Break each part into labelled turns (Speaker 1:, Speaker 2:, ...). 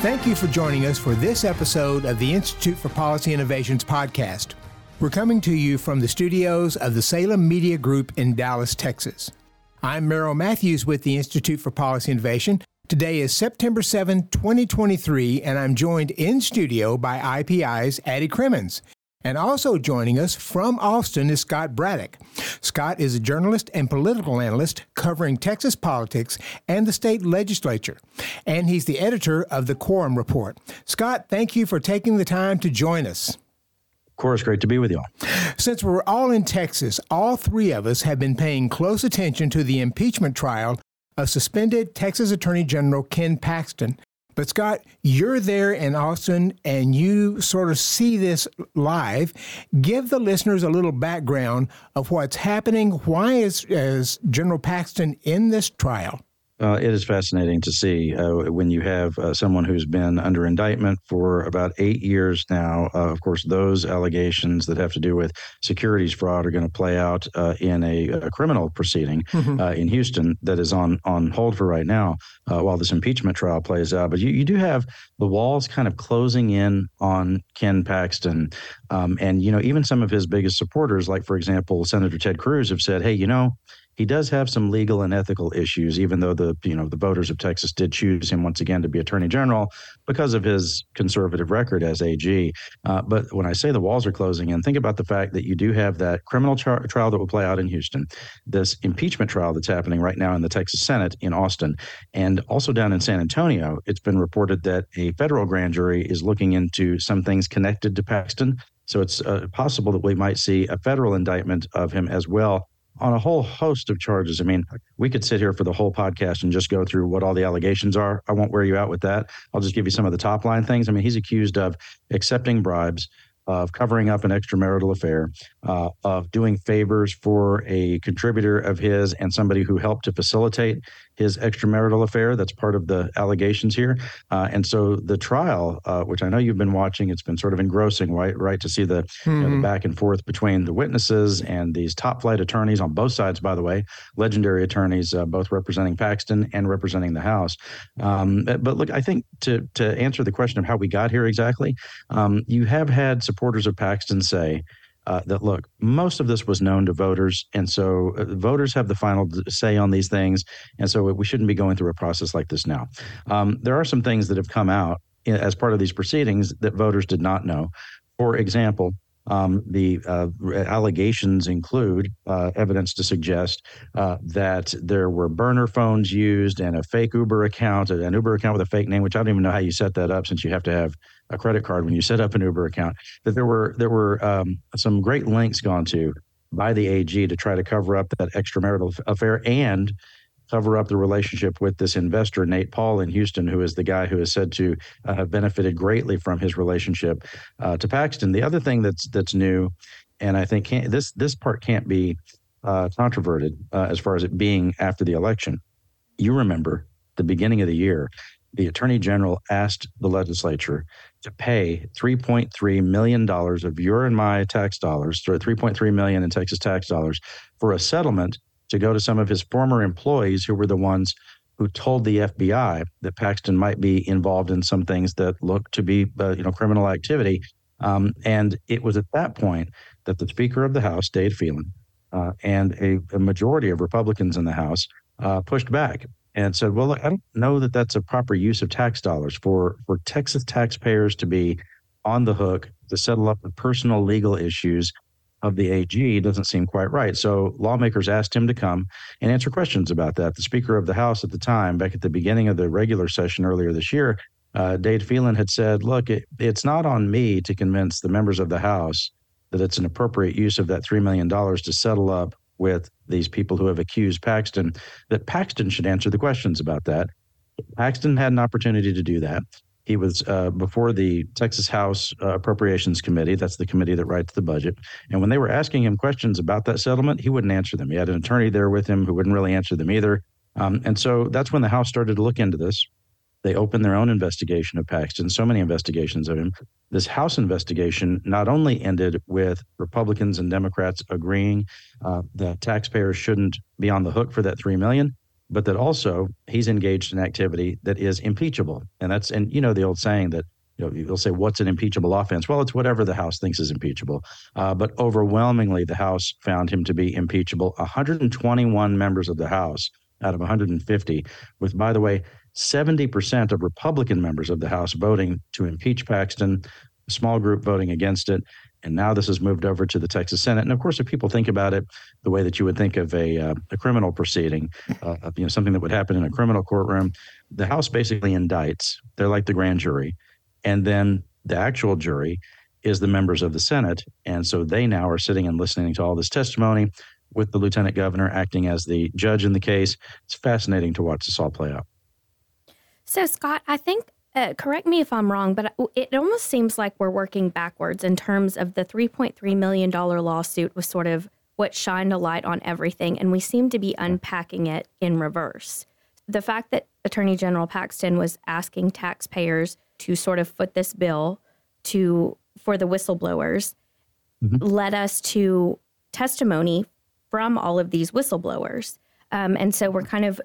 Speaker 1: Thank you for joining us for this episode of the Institute for Policy Innovations podcast. We're coming to you from the studios of the Salem Media Group in Dallas, Texas. I'm Merrill Matthews with the Institute for Policy Innovation. Today is September 7, 2023, and I'm joined in studio by IPI's Addie Crimmins. And also joining us from Austin is Scott Braddock. Scott is a journalist and political analyst covering Texas politics and the state legislature. And he's the editor of the Quorum Report. Scott, thank you for taking the time to join us.
Speaker 2: Of course, great to be with you all.
Speaker 1: Since we're all in Texas, all three of us have been paying close attention to the impeachment trial of suspended Texas Attorney General Ken Paxton but Scott, you're there in Austin and you sort of see this live. Give the listeners a little background of what's happening. Why is, is General Paxton in this trial?
Speaker 2: Uh, it is fascinating to see uh, when you have uh, someone who's been under indictment for about eight years now. Uh, of course, those allegations that have to do with securities fraud are going to play out uh, in a, a, criminal proceeding mm-hmm. Uh, in Houston that is on on hold for right now while this impeachment trial plays out. But you, you do have the walls kind of closing in on Ken Paxton, um, and you know even some of his biggest supporters, like for example Senator Ted Cruz, have said, "Hey, you know." He does have some legal and ethical issues, even though the you know the voters of Texas did choose him once again to be Attorney General because of his conservative record as AG. Uh, but when I say the walls are closing in, think about the fact that you do have that criminal trial that will play out in Houston, this impeachment trial that's happening right now in the Texas Senate in Austin, and also down in San Antonio. It's been reported that a federal grand jury is looking into some things connected to Paxton. So it's uh, possible that we might see a federal indictment of him as well on a whole host of charges. I mean, we could sit here for the whole podcast and just go through what all the allegations are. I won't wear you out with that. I'll just give you some of the top line things. I mean, he's accused of accepting bribes, of covering up an extramarital affair, uh, of doing favors for a contributor of his and somebody who helped to facilitate his extramarital affair. That's part of the allegations here. Uh, and so the trial, uh, which I know you've been watching, it's been sort of engrossing, right? Right to see the, mm-hmm. you know, the hmm. back and forth between the witnesses and these top flight attorneys on both sides, by the way, legendary attorneys, uh, both representing Paxton and representing the House. Um, but look, I think to to answer the question of how we got here exactly, um, you have had supporters of Paxton say uh, that look, most of this was known to voters, and so uh, voters have the final say on these things, and so we shouldn't be going through a process like this now. Um, there are some things that have come out as part of these proceedings that voters did not know. For example, um, the uh, allegations include uh, evidence to suggest uh, that there were burner phones used and a fake Uber account, an Uber account with a fake name, which I don't even know how you set that up since you have to have a credit card when you set up an Uber account. That there were there were um, some great links gone to by the AG to try to cover up that extramarital affair and cover up the relationship with this investor, Nate Paul in Houston, who is the guy who is said to uh, have benefited greatly from his relationship uh, to Paxton. The other thing that's that's new, and I think this this part can't be uh, controverted uh, as far as it being after the election. You remember the beginning of the year, the attorney general asked the legislature to pay 3.3 million dollars of your and my tax dollars, 3.3 million in Texas tax dollars, for a settlement to go to some of his former employees who were the ones who told the FBI that Paxton might be involved in some things that looked to be, uh, you know, criminal activity. Um, and it was at that point that the Speaker of the House, Dade Phelan, uh, and a, a, majority of Republicans in the House uh, pushed back and said, "Well, look, I don't know that that's a proper use of tax dollars for for Texas taxpayers to be on the hook to settle up the personal legal issues of the AG doesn't seem quite right. So lawmakers asked him to come and answer questions about that. The Speaker of the House at the time, back at the beginning of the regular session earlier this year, uh, Dade Phelan had said, "Look, it, it's not on me to convince the members of the House that it's an appropriate use of that three million dollars to settle up with these people who have accused Paxton. That Paxton should answer the questions about that." Paxton had an opportunity to do that. He was uh, before the Texas House uh, Appropriations Committee. That's the committee that writes the budget. And when they were asking him questions about that settlement, he wouldn't answer them. He had an attorney there with him who wouldn't really answer them either. Um, and so that's when the House started to look into this. They opened their own investigation of Paxton, so many investigations of him. This House investigation not only ended with Republicans and Democrats agreeing uh, that taxpayers shouldn't be on the hook for that three million, but that also he's engaged in activity that is impeachable. And that's, and you know, the old saying that, you know, you'll say, what's an impeachable offense? Well, it's whatever the House thinks is impeachable. Uh, but overwhelmingly, the House found him to be impeachable. 121 members of the House out of 150, with, by the way, 70% of Republican members of the House voting to impeach Paxton, a small group voting against it. And now this has moved over to the Texas Senate. And of course, if people think about it the way that you would think of a, uh, a criminal proceeding, uh, you know, something that would happen in a criminal courtroom, the House basically indicts. They're like the grand jury. And then the actual jury is the members of the Senate. And so they now are sitting and listening to all this testimony with the lieutenant governor acting as the judge in the case. It's fascinating to watch this all play out.
Speaker 3: So, Scott, I think, uh, correct me if I'm wrong, but it almost seems like we're working backwards in terms of the $3.3 million lawsuit was sort of what shined a light on everything, and we seem to be unpacking it in reverse. The fact that Attorney General Paxton was asking taxpayers to sort of foot this bill to for the whistleblowers mm-hmm. led us to testimony from all of these whistleblowers. Um, and so we're kind of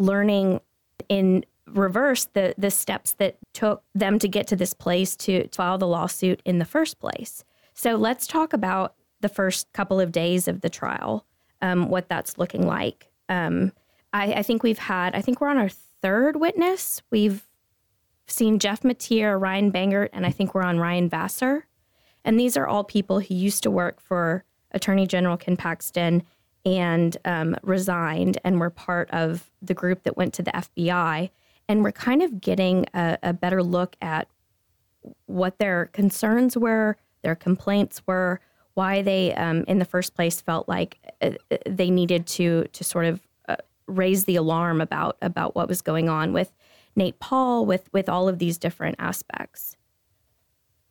Speaker 3: learning in reverse the the steps that took them to get to this place to file the lawsuit in the first place. So let's talk about the first couple of days of the trial, um, what that's looking like. Um, I, I, think we've had, I think we're on our third witness. We've seen Jeff Mateer, Ryan Bangert, and I think we're on Ryan Vassar. And these are all people who used to work for Attorney General Ken Paxton and um, resigned and were part of the group that went to the FBI. And we're kind of getting a, a better look at what their concerns were, their complaints were, why they, um, in the first place, felt like uh, they needed to to sort of uh, raise the alarm about about what was going on with Nate Paul, with with all of these different aspects.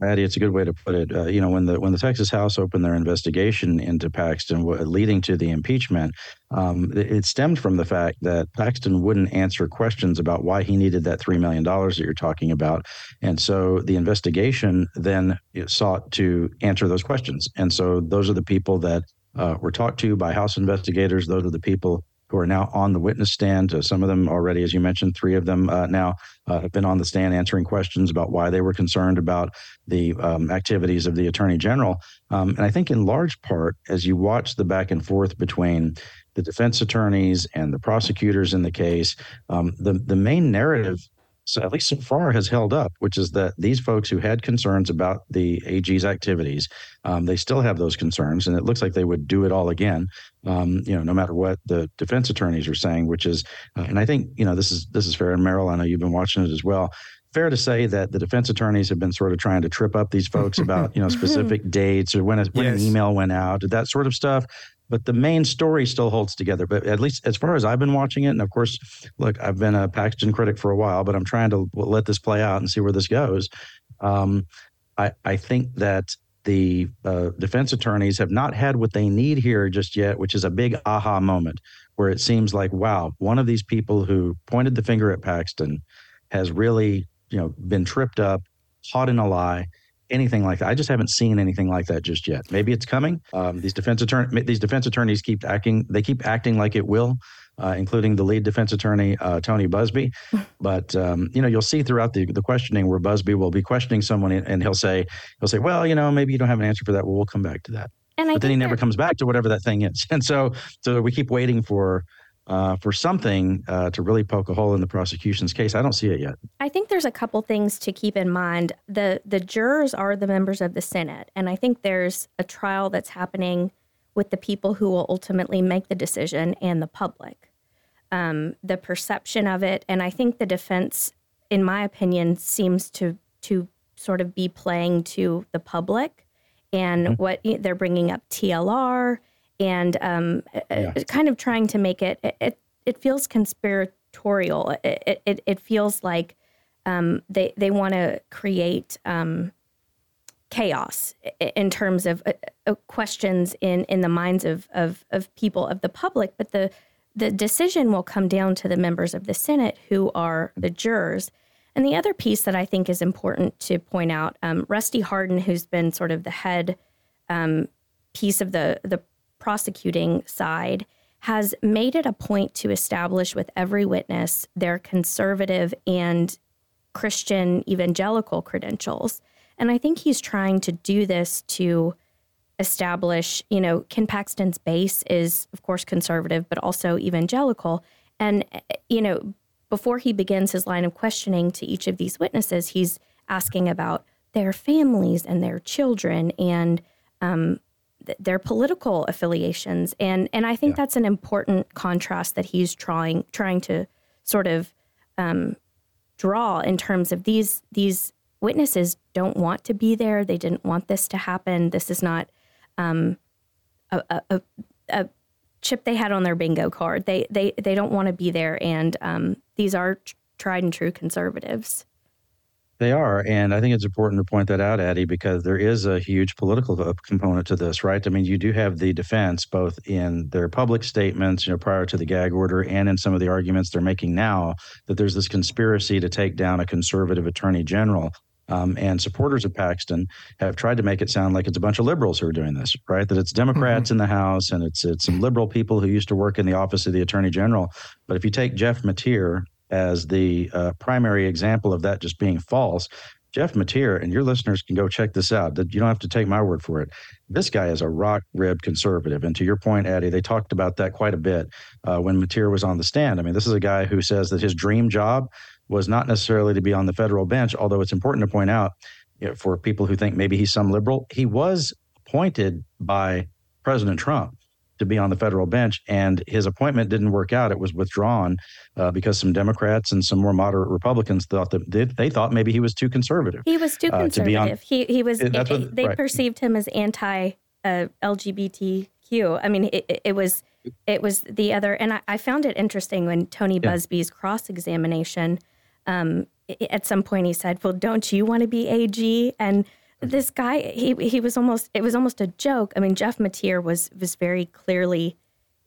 Speaker 2: Addie, it's a good way to put it. Uh, you know, when the when the Texas House opened their investigation into Paxton, leading to the impeachment, um, it, it, stemmed from the fact that Paxton wouldn't answer questions about why he needed that three million dollars that you're talking about, and so the investigation then sought to answer those questions. And so those are the people that uh, were talked to by House investigators. Those are the people who are now on the witness stand. Uh, some of them already, as you mentioned, three of them uh, now uh, have been on the stand answering questions about why they were concerned about the um, activities of the attorney general. Um, and I think, in large part, as you watch the back and forth between the defense attorneys and the prosecutors in the case, um, the the main narrative so at least so far has held up, which is that these folks who had concerns about the AG's activities, um, they still have those concerns, and it looks like they would do it all again. Um, you know, no matter what the defense attorneys are saying, which is, uh, and I think you know this is this is fair. And Merrill, I know you've been watching it as well. Fair to say that the defense attorneys have been sort of trying to trip up these folks about you know specific dates or when, a, when yes. an email went out, that sort of stuff but the main story still holds together. But at least as far as I've been watching it, and of course, look, I've been a Paxton critic for a while, but I'm trying to let this play out and see where this goes. Um, I, I think that the uh, defense attorneys have not had what they need here just yet, which is a big aha moment where it seems like, wow, one of these people who pointed the finger at Paxton has really, you know, been tripped up, caught in a lie, anything like that. I just haven't seen anything like that just yet. Maybe it's coming. Um, these defense attorney, these defense attorneys keep acting. They keep acting like it will, uh, including the lead defense attorney uh, Tony Buzbee. But um, you know, you'll see throughout the, the questioning where Buzbee will be questioning someone, and he'll say, he'll say, "Well, you know, maybe you don't have an answer for that. Well, we'll come back to that." And but then he never comes back to whatever that thing is, and so so we keep waiting for uh, for something uh, to really poke a hole in the prosecution's case. I don't see it yet.
Speaker 3: I think there's a couple things to keep in mind. the The jurors are the members of the Senate, and I think there's a trial that's happening with the people who will ultimately make the decision and the public. Um, the perception of it, and I think the defense, in my opinion, seems to to sort of be playing to the public and mm-hmm. what they're bringing up TLR and um, yeah. kind of trying to make it, it, it feels conspiratorial. It, it, it feels like um, they, they want to create um, chaos in terms of uh, uh, questions in, in the minds of, of, of people, of the public. But the, the decision will come down to the members of the Senate who are the jurors. And the other piece that I think is important to point out, um, Rusty Hardin, who's been sort of the head um, piece of the the prosecuting side has made it a point to establish with every witness their conservative and Christian evangelical credentials. And I think he's trying to do this to establish, you know, Ken Paxton's base is, of course, conservative, but also evangelical. And, you know, before he begins his line of questioning to each of these witnesses, he's asking about their families and their children and um, their political affiliations. And and I think yeah. that's an important contrast that he's trying trying to sort of um, draw in terms of these these witnesses don't want to be there. They didn't want this to happen. This is not um, a, a, a, chip they had on their bingo card. They they they don't want to be there, and um, these are tried and true conservatives.
Speaker 2: They are. And I think it's important to point that out, Addie, because there is a huge political component to this, right? I mean, you do have the defense both in their public statements, you know, prior to the gag order and in some of the arguments they're making now that there's this conspiracy to take down a conservative attorney general. Um, and supporters of Paxton have tried to make it sound like it's a bunch of liberals who are doing this, right? That it's Democrats mm-hmm. in the House and it's it's some liberal people who used to work in the office of the Attorney General. But if you take Jeff Mateer, as the uh, primary example of that just being false. Jeff Mateer, and your listeners can go check this out. You don't have to take my word for it. This guy is a rock ribbed conservative. And to your point, Addie, they talked about that quite a bit uh, when Mateer was on the stand. I mean, this is a guy who says that his dream job was not necessarily to be on the federal bench, although it's important to point out you know, for people who think maybe he's some liberal, he was appointed by President Trump to be on the federal bench, and his appointment didn't work out. It was withdrawn uh, because some Democrats and some more moderate Republicans thought that they, they thought maybe he was too conservative.
Speaker 3: He was too conservative. Uh, to be on, he he was. It, what, they right. perceived him as anti uh, LGBTQ. I mean, it, it, was it was the other, and I, I found it interesting when Tony yeah. Buzbee's cross examination. Um, at some point, he said, "Well, don't you want to be AG?" and this guy he he was almost it was almost a joke. I mean, Jeff Mateer was was very clearly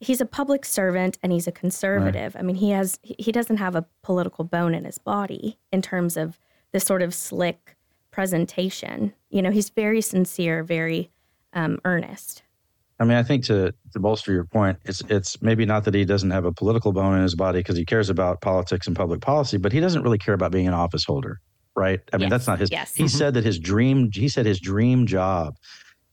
Speaker 3: he's a public servant and he's a conservative. Right. I mean, he has he doesn't have a political bone in his body in terms of the sort of slick presentation. You know, he's very sincere, very um, earnest.
Speaker 2: I mean, I think to to bolster your point, it's it's maybe not that he doesn't have a political bone in his body because he cares about politics and public policy, but he doesn't really care about being an office holder right? I mean, yes. that's not his. Yes. He mm-hmm. said that his dream. He said his dream job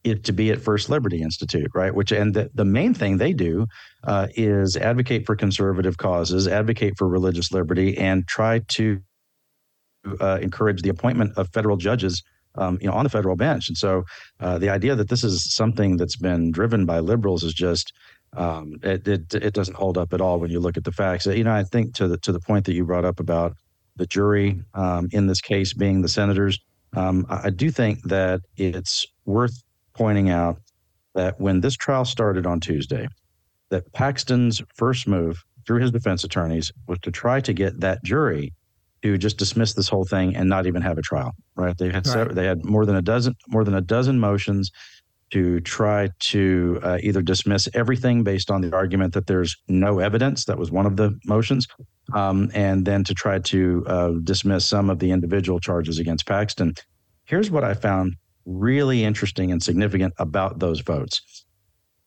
Speaker 2: is to be at First Liberty Institute, right? Which and the, the main thing they do uh, is advocate for conservative causes, advocate for religious liberty, and try to uh, encourage the appointment of federal judges. Um, you know, on the federal bench, and so uh, the idea that this is something that's been driven by liberals is just um, it, it, it doesn't hold up at all when you look at the facts. You know, I think to the to the point that you brought up about the jury, um, in this case being the senators. Um, I, do think that it's worth pointing out that when this trial started on Tuesday, that Paxton's first move through his defense attorneys was to try to get that jury to just dismiss this whole thing and not even have a trial. Right? They had right. they had more than a dozen more than a dozen motions to try to uh, either dismiss everything based on the argument that there's no evidence. That was one of the motions. Um, and then to try to uh, dismiss some of the individual charges against Paxton. Here's what I found really interesting and significant about those votes.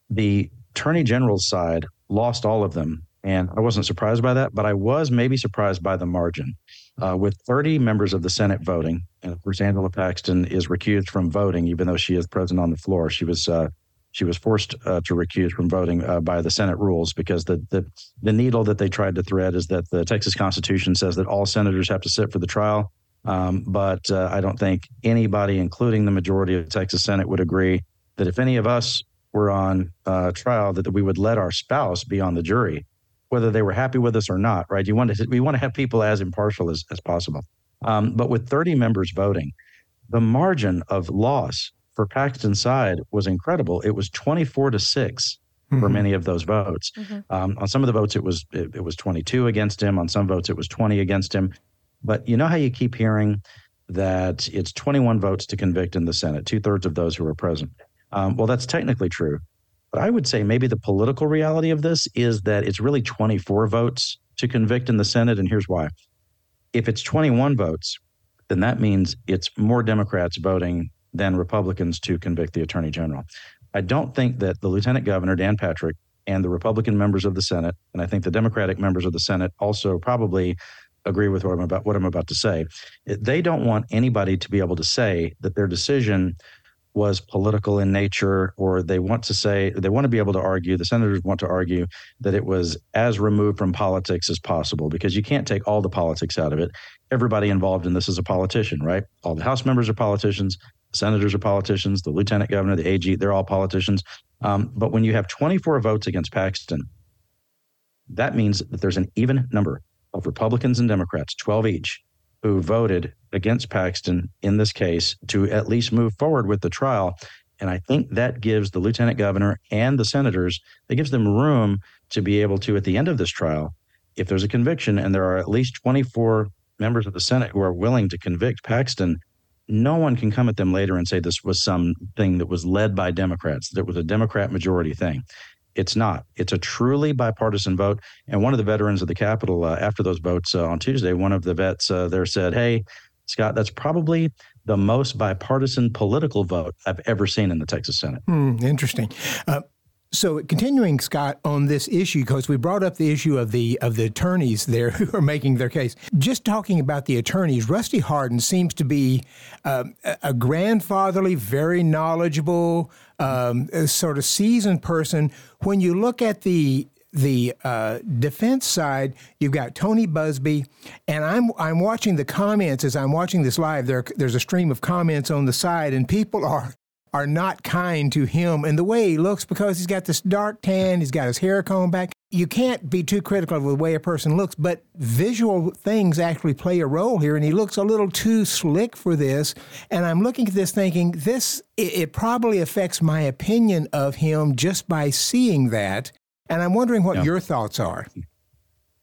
Speaker 2: The attorney general's side lost all of them. And I wasn't surprised by that, but I was maybe surprised by the margin. Uh, with 30 members of the Senate voting, and of course, Angela Paxton is recused from voting, even though she is present on the floor. She was uh, she was forced uh, to recuse from voting uh, by the Senate rules because the, the the needle that they tried to thread is that the Texas Constitution says that all senators have to sit for the trial. Um, but uh, I don't think anybody, including the majority of the Texas Senate, would agree that if any of us were on uh, trial, that, that we would let our spouse be on the jury whether they were happy with us or not, right? You want to we want to have people as impartial as, as possible. Um, but with 30 members voting, the margin of loss for Paxton's side was incredible. It was 24 to 6 mm-hmm. for many of those votes. Mm-hmm. Um, on some of the votes, it was it, it was 22 against him. On some votes, it was 20 against him. But you know how you keep hearing that it's 21 votes to convict in the Senate, two thirds of those who are present. Um, well, that's technically true. But I would say maybe the political reality of this is that it's really 24 votes to convict in the Senate. And here's why. If it's 21 votes, then that means it's more Democrats voting than Republicans to convict the attorney general. I don't think that the lieutenant governor, Dan Patrick, and the Republican members of the Senate, and I think the Democratic members of the Senate also probably agree with what I'm about what I'm about to say. They don't want anybody to be able to say that their decision was political in nature, or they want to say they want to be able to argue. The senators want to argue that it was as removed from politics as possible because you can't take all the politics out of it. Everybody involved in this is a politician, right? All the House members are politicians, senators are politicians, the lieutenant governor, the AG, they're all politicians. Um, but when you have 24 votes against Paxton, that means that there's an even number of Republicans and Democrats, 12 each, who voted against Paxton in this case to at least move forward with the trial. And I think that gives the lieutenant governor and the senators, that gives them room to be able to, at the end of this trial, if there's a conviction and there are at least 24 members of the Senate who are willing to convict Paxton, no one can come at them later and say this was something that was led by Democrats, that was a Democrat majority thing. It's not. It's a truly bipartisan vote. And one of the veterans of the Capitol, uh, after those votes uh, on Tuesday, one of the vets uh, there said, Hey, Scott, that's probably the most bipartisan political vote I've ever seen in the Texas Senate.
Speaker 1: Hmm, interesting. Uh, so continuing, Scott, on this issue, because we brought up the issue of the of the attorneys there who are making their case. Just talking about the attorneys, Rusty Hardin seems to be um, a grandfatherly, very knowledgeable, um, sort of seasoned person. When you look at the the uh, defense side, you've got Tony Buzbee, and I'm I'm watching the comments as I'm watching this live. There, there's a stream of comments on the side, and people are are not kind to him and the way he looks because he's got this dark tan, he's got his hair combed back. You can't be too critical of the way a person looks, but visual things actually play a role here, and he looks a little too slick for this. And I'm looking at this thinking, this, it, it probably affects my opinion of him just by seeing that. And I'm wondering what yeah. your thoughts are.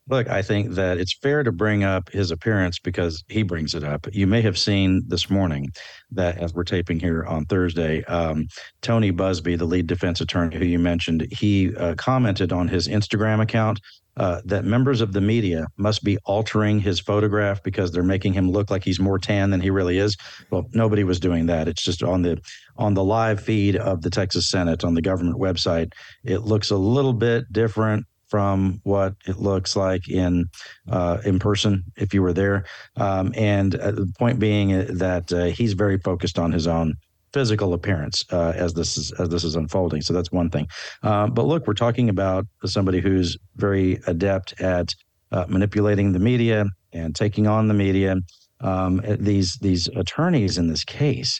Speaker 2: Look, I think that it's fair to bring up his appearance because he brings it up. You may have seen this morning that as we're taping here on Thursday, um, Tony Buzbee, the lead defense attorney who you mentioned, he uh, commented on his Instagram account uh, that members of the media must be altering his photograph because they're making him look like he's more tan than he really is. Well, nobody was doing that. It's just on the on the live feed of the Texas Senate on the government website. It looks a little bit different from what it looks like in uh, in person if you were there. Um, and uh, the point being that uh, he's very focused on his own physical appearance uh, as this is as this is unfolding. So that's one thing. Uh, but look, we're talking about somebody who's very adept at uh, manipulating the media and taking on the media. Um, these these attorneys in this case,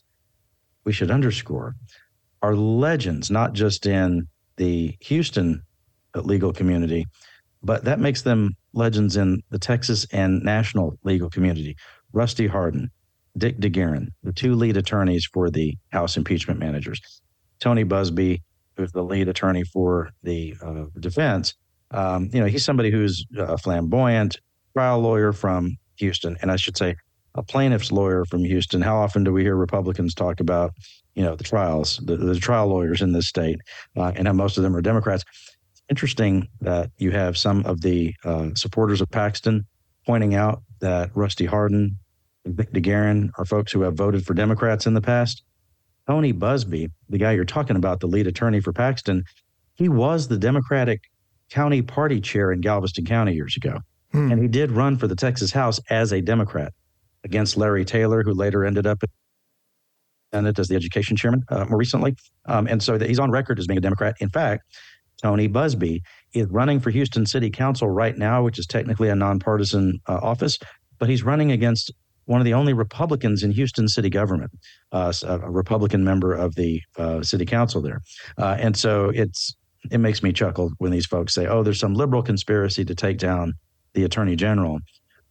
Speaker 2: we should underscore, are legends, not just in the Houston legal community, but that makes them legends in the Texas and national legal community. Rusty Hardin, Dick DeGuerin, the two lead attorneys for the House impeachment managers. Tony Buzbee, who's the lead attorney for the uh, defense. Um, you know, he's somebody who's a flamboyant trial lawyer from Houston, and I should say a plaintiff's lawyer from Houston. How often do we hear Republicans talk about, you know, the trials, the, the trial lawyers in this state, uh, and how most of them are Democrats? interesting that you have some of the uh, supporters of Paxton pointing out that Rusty Hardin and Dick DeGuerin are folks who have voted for Democrats in the past. Tony Buzbee, the guy you're talking about, the lead attorney for Paxton, he was the Democratic county party chair in Galveston County years ago. Hmm. And he did run for the Texas House as a Democrat against Larry Taylor, who later ended up it as the education chairman uh, more recently. Um, and so he's on record as being a Democrat. In fact, Tony Buzbee is running for Houston City Council right now, which is technically a nonpartisan uh, office, but he's running against one of the only Republicans in Houston city government, uh, a Republican member of the uh, city council there. Uh, and so it's it makes me chuckle when these folks say, "Oh, there's some liberal conspiracy to take down the attorney general,"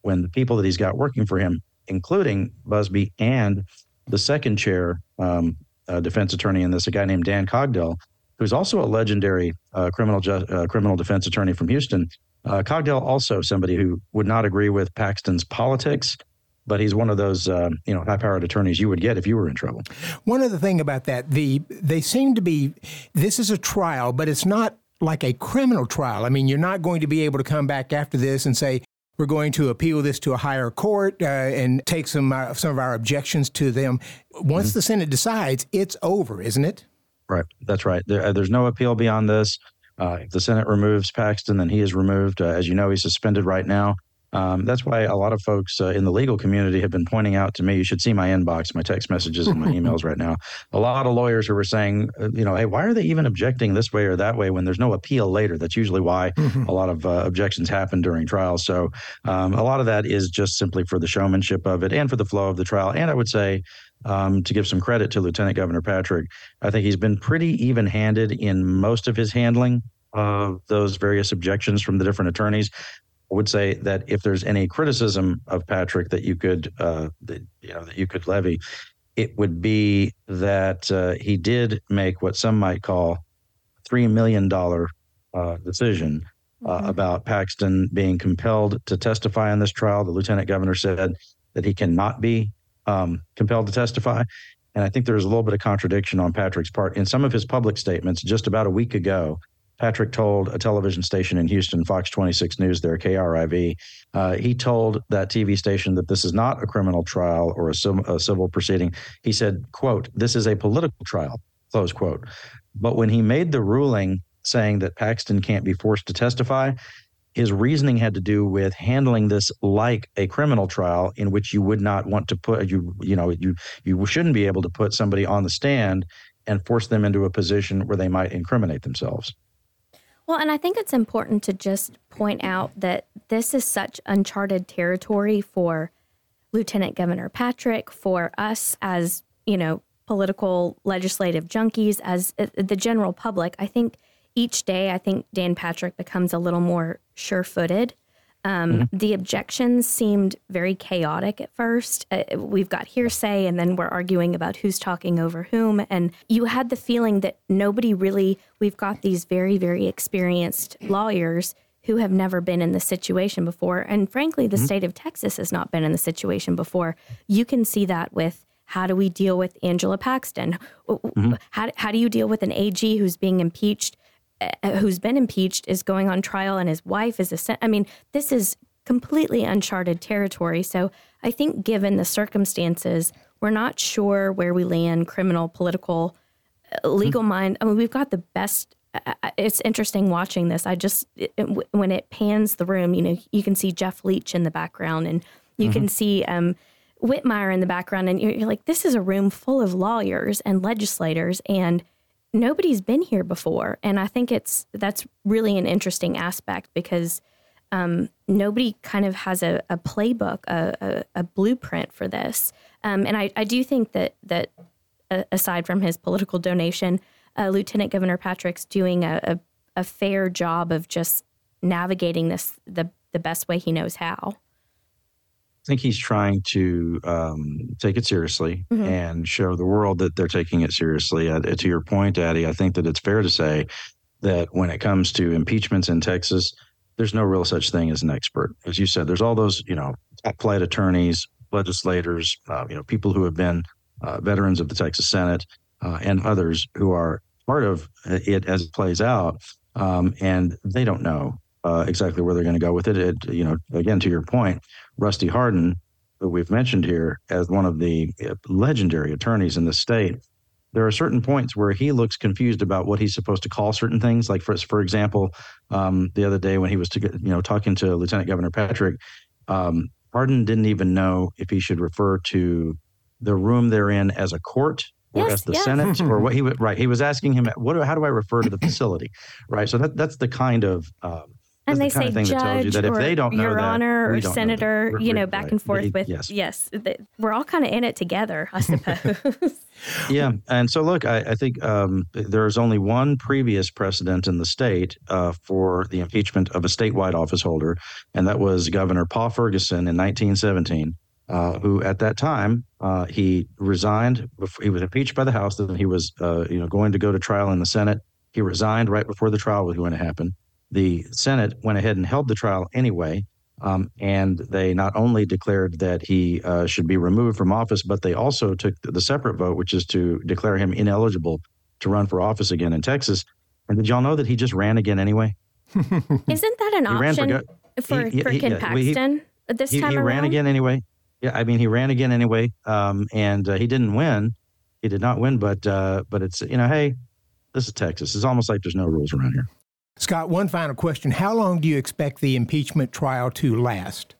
Speaker 2: when the people that he's got working for him, including Buzbee and the second chair um, uh, defense attorney in this, a guy named Dan Cogdell, who's also a legendary uh, criminal ju- uh, criminal defense attorney from Houston. Cogdell also somebody who would not agree with Paxton's politics, but he's one of those uh, you know high powered attorneys you would get if you were in trouble.
Speaker 1: One other thing about that, the they seem to be this is a trial, but it's not like a criminal trial. I mean, you're not going to be able to come back after this and say, we're going to appeal this to a higher court uh, and take some uh, some of our objections to them. Once mm-hmm. the Senate decides, it's over, isn't it?
Speaker 2: Right. That's right. There, uh, there's no appeal beyond this. Uh, if the Senate removes Paxton, then he is removed. Uh, as you know, he's suspended right now. Um, that's why a lot of folks uh, in the legal community have been pointing out to me. You should see my inbox, my text messages, and my emails right now. A lot of lawyers who were saying, uh, you know, hey, why are they even objecting this way or that way when there's no appeal later? That's usually why mm-hmm. a lot of uh, objections happen during trials. So um, a lot of that is just simply for the showmanship of it and for the flow of the trial. And I would say, um, to give some credit to Lieutenant Governor Patrick, I think he's been pretty even handed in most of his handling of those various objections from the different attorneys. I would say that if there's any criticism of Patrick that you could, uh, that, you know, that you could levy, it would be that uh, he did make what some might call three million dollar uh, decision uh, mm-hmm. about Paxton being compelled to testify in this trial. The lieutenant governor said that he cannot be um, compelled to testify. And I think there's a little bit of contradiction on Patrick's part. In some of his public statements just about a week ago, Patrick told a television station in Houston, Fox 26 News, there, KRIV, uh, he told that TV station that this is not a criminal trial or a, a civil proceeding. He said, quote, this is a political trial, close quote. But when he made the ruling saying that Paxton can't be forced to testify, his reasoning had to do with handling this like a criminal trial in which you would not want to put you you know you you shouldn't be able to put somebody on the stand and force them into a position where they might incriminate themselves.
Speaker 3: Well, and I think it's important to just point out that this is such uncharted territory for Lieutenant Governor Patrick, for us as, you know, political legislative junkies, as uh, the general public. I think each day, I think Dan Patrick becomes a little more sure footed um, mm-hmm. The objections seemed very chaotic at first. Uh, we've got hearsay, and then we're arguing about who's talking over whom. And you had the feeling that nobody really, we've got these very, very experienced lawyers who have never been in this situation before. And frankly, the mm-hmm. state of Texas has not been in the situation before. You can see that with how do we deal with Angela Paxton? Mm-hmm. How, how do you deal with an AG who's being impeached who's been impeached is going on trial and his wife is a I mean, this is completely uncharted territory. So I think given the circumstances, we're not sure where we land criminal, political, uh, legal mm-hmm. mind. I mean, we've got the best uh, it's interesting watching this. I just it, when it pans the room, you know, you can see Jeff Leach in the background, and you mm-hmm. can see um, Whitmire in the background, and you're, you're, like, this is a room full of lawyers and legislators, and nobody's been here before. And I think it's that's really an interesting aspect because um, nobody kind of has a, a playbook, a, a, a, blueprint for this. Um, and I, I do think that that uh, aside from his political donation, uh, Lieutenant Governor Patrick's doing a, a, fair job of just navigating this the the best way he knows how
Speaker 2: think he's trying to um, take it seriously mm-hmm. and show the world that they're taking it seriously. Uh, to your point, Addie, I think that it's fair to say that when it comes to impeachments in Texas, there's no real such thing as an expert. As you said, there's all those, you know, flight attorneys, legislators, uh, you know, people who have been uh, veterans of the Texas Senate uh, and others who are part of it as it plays out. Um, and they don't know uh, exactly where they're going to go with it. it. You know, again, to your point, Rusty Hardin, who we've mentioned here as one of the uh, legendary attorneys in the state, there are certain points where he looks confused about what he's supposed to call certain things. Like for for example, um, the other day when he was to, you know talking to Lieutenant Governor Patrick, um, Hardin didn't even know if he should refer to the room they're in as a court or yes, as the yes. Senate or what he would right. He was asking him what how do I refer to the facility, right? So that that's the kind of um,
Speaker 3: and they the say judge that, that or your that, honor or senator, you know, back right. and forth with yes, yes we're all kind of in it together, I suppose.
Speaker 2: yeah, and so look, I, I think um, there's only one previous precedent in the state uh, for the impeachment of a statewide office holder, and that was Governor Pa Ferguson in 1917. Uh, who at that time uh, he resigned. Before, he was impeached by the House. and he was, uh, you know, going to go to trial in the Senate. He resigned right before the trial was going to happen the Senate went ahead and held the trial anyway. Um, and they not only declared that he uh, should be removed from office, but they also took the separate vote, which is to declare him ineligible to run for office again in Texas. And did y'all know that he just ran again anyway?
Speaker 3: Isn't that an he option for, for, he, for he, Ken yeah, Paxton this time
Speaker 2: he
Speaker 3: around?
Speaker 2: ran again anyway. Yeah, I mean, he ran again anyway, um, and uh, he didn't win. He did not win, but uh, but it's you know, hey, this is Texas. It's almost like there's no rules around here.
Speaker 1: Scott, one final question. How long do you expect the impeachment trial to last?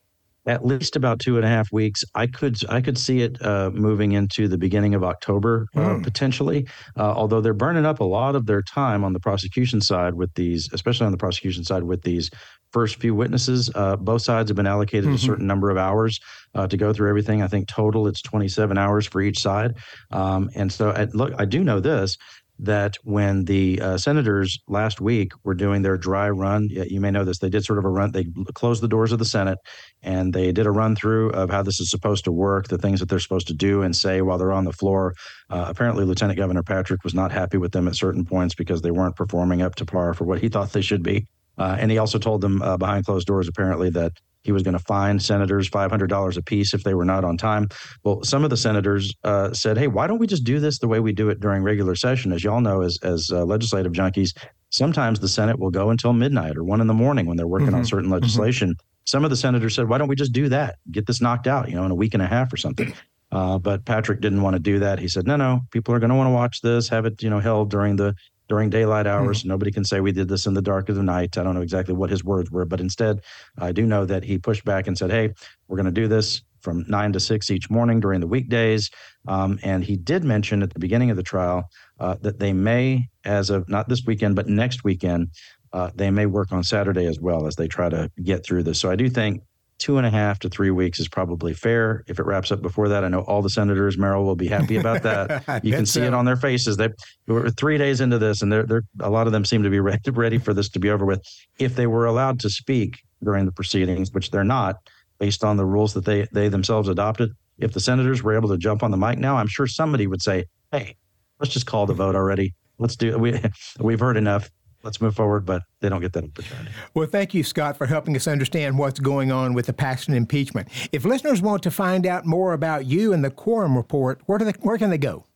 Speaker 2: At least about two and a half weeks. I could I could see it uh, moving into the beginning of October uh, mm. potentially. Uh, although they're burning up a lot of their time on the prosecution side with these, especially on the prosecution side with these first few witnesses. Uh, both sides have been allocated mm-hmm. a certain number of hours uh, to go through everything. I think total it's 27 hours for each side. Um, and so, I, look, I do know this that when the uh, senators last week were doing their dry run, you may know this, they did sort of a run, they closed the doors of the Senate and they did a run through of how this is supposed to work, the things that they're supposed to do and say while they're on the floor. Uh, apparently, Lieutenant Governor Patrick was not happy with them at certain points because they weren't performing up to par for what he thought they should be. Uh, and he also told them uh, behind closed doors, apparently, that he was going to fine senators $500 a piece if they were not on time. Well, some of the senators uh, said, hey, why don't we just do this the way we do it during regular session? As y'all know, as, as uh, legislative junkies, sometimes the Senate will go until midnight or one in the morning when they're working mm-hmm. on certain mm-hmm. legislation. Mm-hmm. Some of the senators said, why don't we just do that? Get this knocked out, you know, in a week and a half or something. Uh, but Patrick didn't want to do that. He said, no, no, people are going to want to watch this, have it, you know, held during the during daylight hours. Mm-hmm. Nobody can say we did this in the dark of the night. I don't know exactly what his words were, but instead, I do know that he pushed back and said, "Hey, we're going to do this from nine to six each morning during the weekdays." Um, and he did mention at the beginning of the trial uh, that they may, as of not this weekend, but next weekend, uh, they may work on Saturday as well as they try to get through this. So I do think two and a half to three weeks is probably fair. If it wraps up before that, I know all the senators, Merrill, will be happy about that. you can see so. it on their faces. They were three days into this, and they're, they're a lot of them seem to be ready, ready for this to be over with. If they were allowed to speak during the proceedings, which they're not, based on the rules that they they themselves adopted, if the senators were able to jump on the mic now, I'm sure somebody would say, "Hey, let's just call the vote already. Let's do we we've heard enough let's move forward, but they don't get that opportunity.
Speaker 1: Well, thank you, Scott, for helping us understand what's going on with the Paxton impeachment. If listeners want to find out more about you and the Quorum Report, where, do they, where can they go?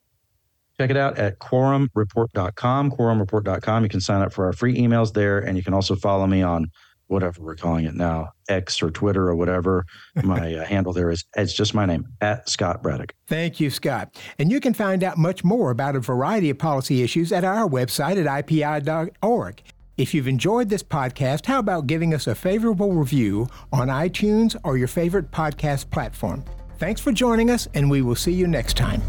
Speaker 2: Check it out at quorumreport.com, quorumreport.com. You can sign up for our free emails there, and you can also follow me on whatever we're calling it now, X or Twitter or whatever. My uh, handle there is, it's just my name, at Scott Braddock.
Speaker 1: Thank you, Scott. And you can find out much more about a variety of policy issues at our website at ipi.org. If you've enjoyed this podcast, how about giving us a favorable review on iTunes or your favorite podcast platform? Thanks for joining us, and we will see you next time.